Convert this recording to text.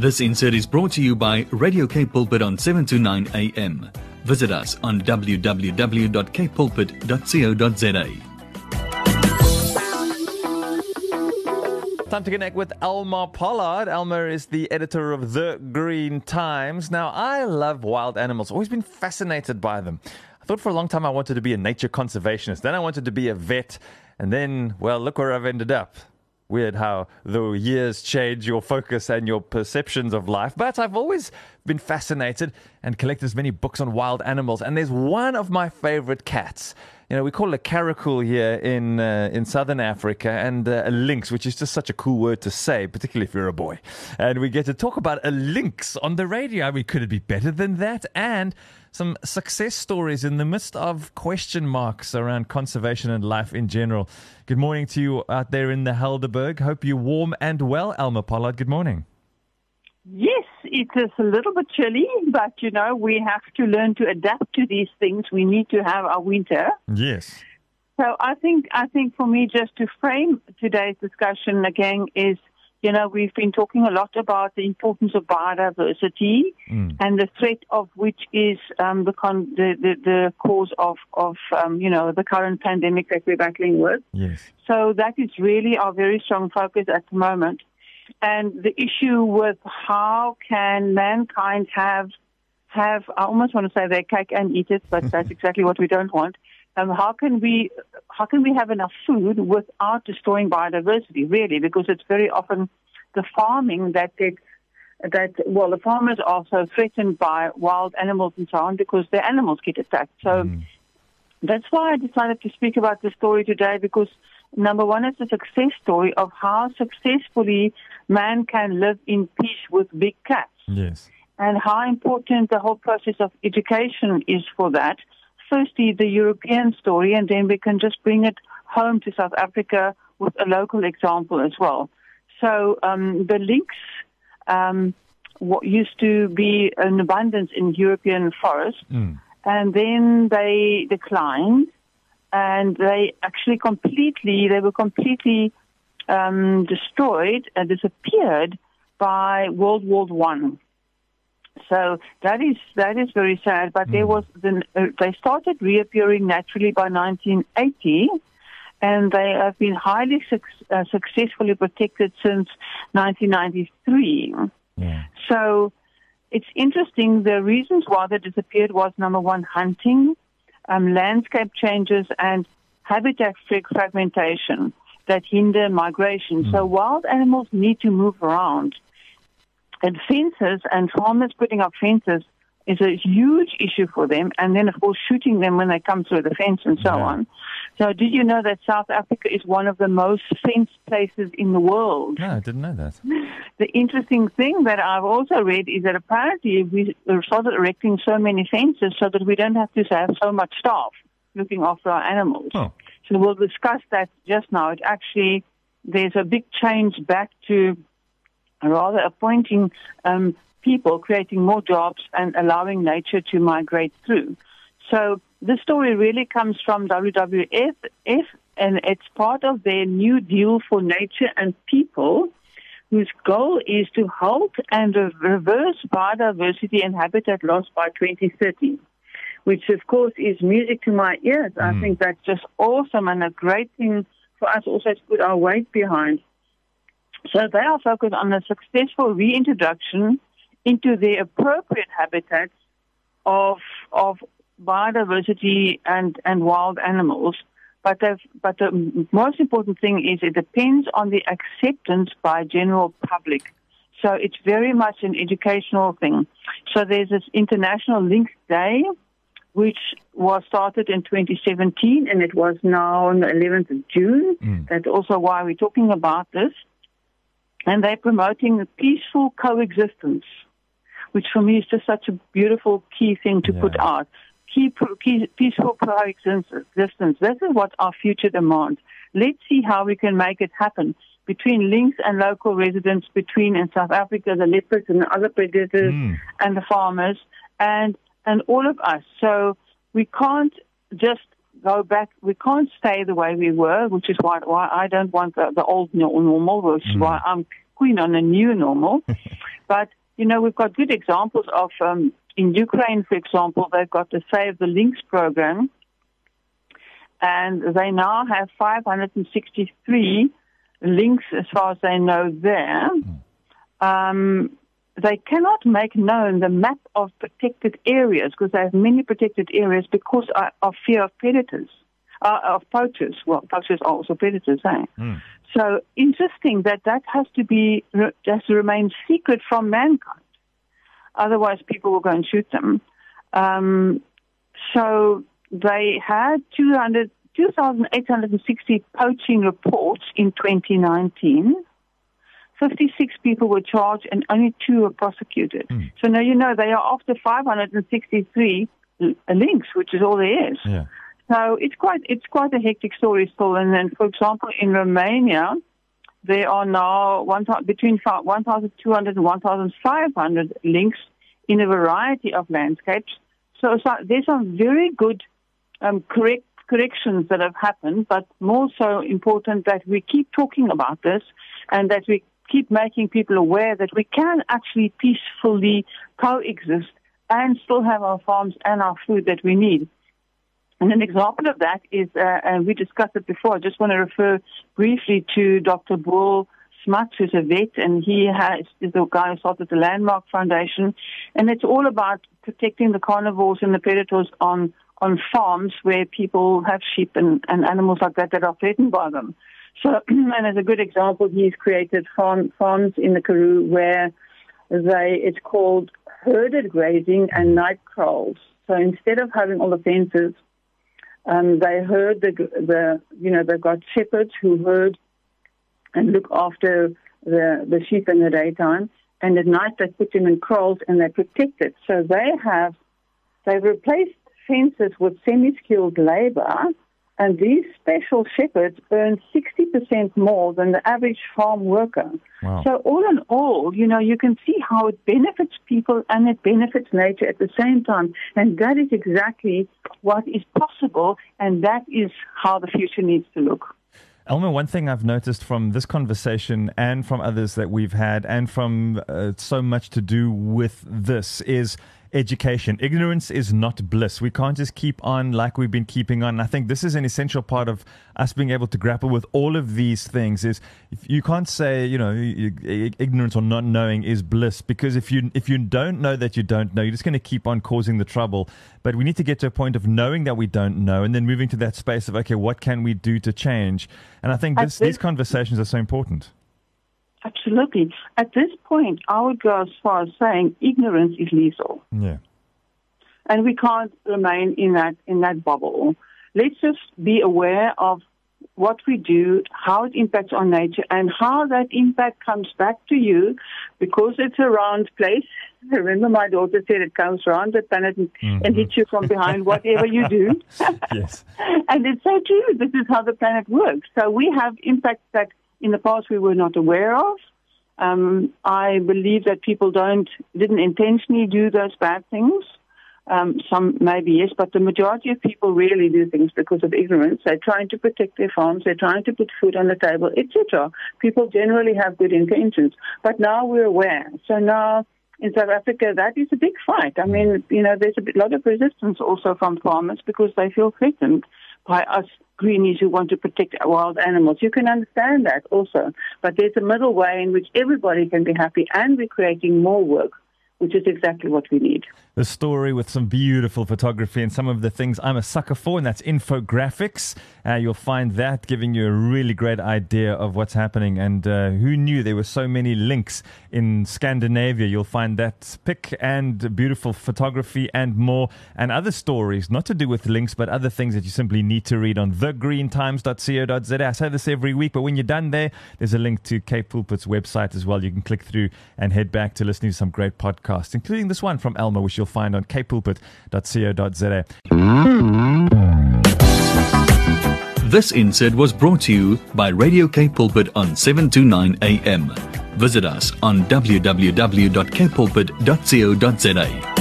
This insert is brought to you by Radio Cape Pulpit on 7 to 9 a.m. Visit us on www.capepulpit.co.za. Time to connect with Elma Pollard. Elma is the editor of The Green Times. Now, I love wild animals, always been fascinated by them. I thought for a long time I wanted to be a nature conservationist. Then I wanted to be a vet. And then, well, look where I've ended up weird how the years change your focus and your perceptions of life. But I've always been fascinated and collected as many books on wild animals. And there's one of my favorite cats. You know, we call it a caracal here in uh, in southern Africa, and uh, a lynx, which is just such a cool word to say, particularly if you're a boy. And we get to talk about a lynx on the radio. I mean, could it be better than that? And some success stories in the midst of question marks around conservation and life in general. Good morning to you out there in the Helderberg. Hope you're warm and well, Elma Pollard. Good morning. Yes, it is a little bit chilly, but you know, we have to learn to adapt to these things. We need to have our winter. Yes. So I think I think for me just to frame today's discussion again is you know, we've been talking a lot about the importance of biodiversity mm. and the threat of which is um, the, con- the, the, the cause of, of um, you know, the current pandemic that we're battling with. Yes. So that is really our very strong focus at the moment. And the issue with how can mankind have have I almost want to say their cake and eat it, but that's exactly what we don't want. Um, how can we how can we have enough food without destroying biodiversity? Really, because it's very often the farming that gets that well, the farmers are so threatened by wild animals and so on because their animals get attacked. So mm. that's why I decided to speak about this story today because number one, it's a success story of how successfully man can live in peace with big cats. Yes. And how important the whole process of education is for that firstly the European story, and then we can just bring it home to South Africa with a local example as well. So um, the lynx um, what used to be an abundance in European forests, mm. and then they declined, and they actually completely they were completely um, destroyed and disappeared by World War One. So that is that is very sad. But mm. there hmm. was the, uh, they started reappearing naturally by 1980, and they have been highly su- uh, successfully protected since 1993. Yeah. So it's interesting. The reasons why they disappeared was number one, hunting, um, landscape changes, and habitat fragmentation that hinder migration. Mm. So hmm. wild animals need to move around. And fences and farmers putting up fences is a huge issue for them. And then, of course, shooting them when they come through the fence and so yeah. on. So, did you know that South Africa is one of the most fenced places in the world? No, I didn't know that. The interesting thing that I've also read is that apparently we started erecting so many fences so that we don't have to have so much staff looking after our animals. Oh. So, we'll discuss that just now. It actually, there's a big change back to rather appointing um, people, creating more jobs, and allowing nature to migrate through. So this story really comes from WWF, and it's part of their New Deal for Nature and People, whose goal is to halt and reverse biodiversity and habitat loss by 2030 which of course is music to my ears. Mm. I think that's just awesome and a great thing for us also to put our weight behind. So they are focused on the successful reintroduction into the appropriate habitats of of biodiversity and, and wild animals. But the, but the most important thing is it depends on the acceptance by general public. So it's very much an educational thing. So there's this International Lynx Day, which was started in 2017, and it was now on the 11th of June. Mm. That's also why we're talking about this and they're promoting a peaceful coexistence, which for me is just such a beautiful key thing to yeah. put out. Key, key, peaceful coexistence. This is what our future demands. Let's see how we can make it happen between lynx and local residents, between in South Africa the leopards and the other predators mm. and the farmers, and and all of us. So we can't just go back. We can't stay the way we were, which is why why I don't want the, the old normal, which is mm. why I'm queen on a new normal. But, you know, we've got good examples of, um, in Ukraine, for example, they've got the Save the Lynx program, and they now have 563 lynx as far as they know there. Um, they cannot make known the map of protected areas because they have many protected areas because of fear of predators, uh, of poachers. Well, poachers are also predators, eh? Mm. So interesting that that has to be has to remain secret from mankind. Otherwise, people will go and shoot them. Um, so they had 200, 2,860 poaching reports in 2019. 56 people were charged and only two were prosecuted. Mm. So now you know they are after 563 lynx, which is all there is. Yeah. So it's quite it's quite a hectic story still. And then, for example, in Romania, there are now one, between 1,200 and 1,500 lynx in a variety of landscapes. So, so there's some very good um, correct corrections that have happened, but more so important that we keep talking about this and that we keep making people aware that we can actually peacefully coexist and still have our farms and our food that we need. And an example of that is, uh, and we discussed it before, I just want to refer briefly to Dr. Bool Smuts, who's a vet, and he has, is the guy who started the Landmark Foundation. And it's all about protecting the carnivores and the predators on, on farms where people have sheep and, and animals like that that are threatened by them. So, and as a good example, he's created farm, farms in the Karoo where they, it's called herded grazing and night kraals. So instead of having all the fences, um, they herd the, the, you know, they've got shepherds who herd and look after the, the sheep in the daytime. And at night they put them in kraals and they protect it. So they have, they've replaced fences with semi-skilled labor and these special shepherds earn 60% more than the average farm worker. Wow. So, all in all, you know, you can see how it benefits people and it benefits nature at the same time. And that is exactly what is possible, and that is how the future needs to look. Elma, one thing I've noticed from this conversation and from others that we've had, and from uh, so much to do with this, is education. Ignorance is not bliss. We can't just keep on like we've been keeping on. I think this is an essential part of us being able to grapple with all of these things. Is you can't say you know ignorance or not knowing is bliss because if you if you don't know that you don't know, you're just going to keep on causing the trouble. But we need to get to a point of knowing that we don't know, and then moving to that space of okay, what can we do to change? And I think this, these conversations are so important. Absolutely. At this point, I would go as far as saying ignorance is lethal. Yeah. And we can't remain in that in that bubble. Let's just be aware of what we do, how it impacts on nature, and how that impact comes back to you because it's a round place. Remember, my daughter said it comes around the planet and, mm-hmm. and hits you from behind, whatever you do. yes. and it's so true. This is how the planet works. So we have impacts that in the past we were not aware of. Um, I believe that people don't didn't intentionally do those bad things. Um, some maybe yes, but the majority of people really do things because of ignorance. They're trying to protect their farms. They're trying to put food on the table, etc. People generally have good intentions, but now we're aware. So now in South Africa, that is a big fight. I mean, you know, there's a lot of resistance also from farmers because they feel threatened by us greenies who want to protect wild animals. You can understand that also. But there's a middle way in which everybody can be happy and we're creating more work which is exactly what we need. The story with some beautiful photography and some of the things I'm a sucker for, and that's infographics. Uh, you'll find that giving you a really great idea of what's happening. And uh, who knew there were so many lynx in Scandinavia? You'll find that pic and beautiful photography and more, and other stories, not to do with lynx, but other things that you simply need to read on thegreentimes.co.za. I say this every week, but when you're done there, there's a link to Cape Pulpit's website as well. You can click through and head back to listening to some great podcasts podcasts, including this one from Elma, which you'll find on capepulpit.co.za. This insert was brought to you by Radio Cape Pulpit on 729 AM. Visit us on www.capepulpit.co.za.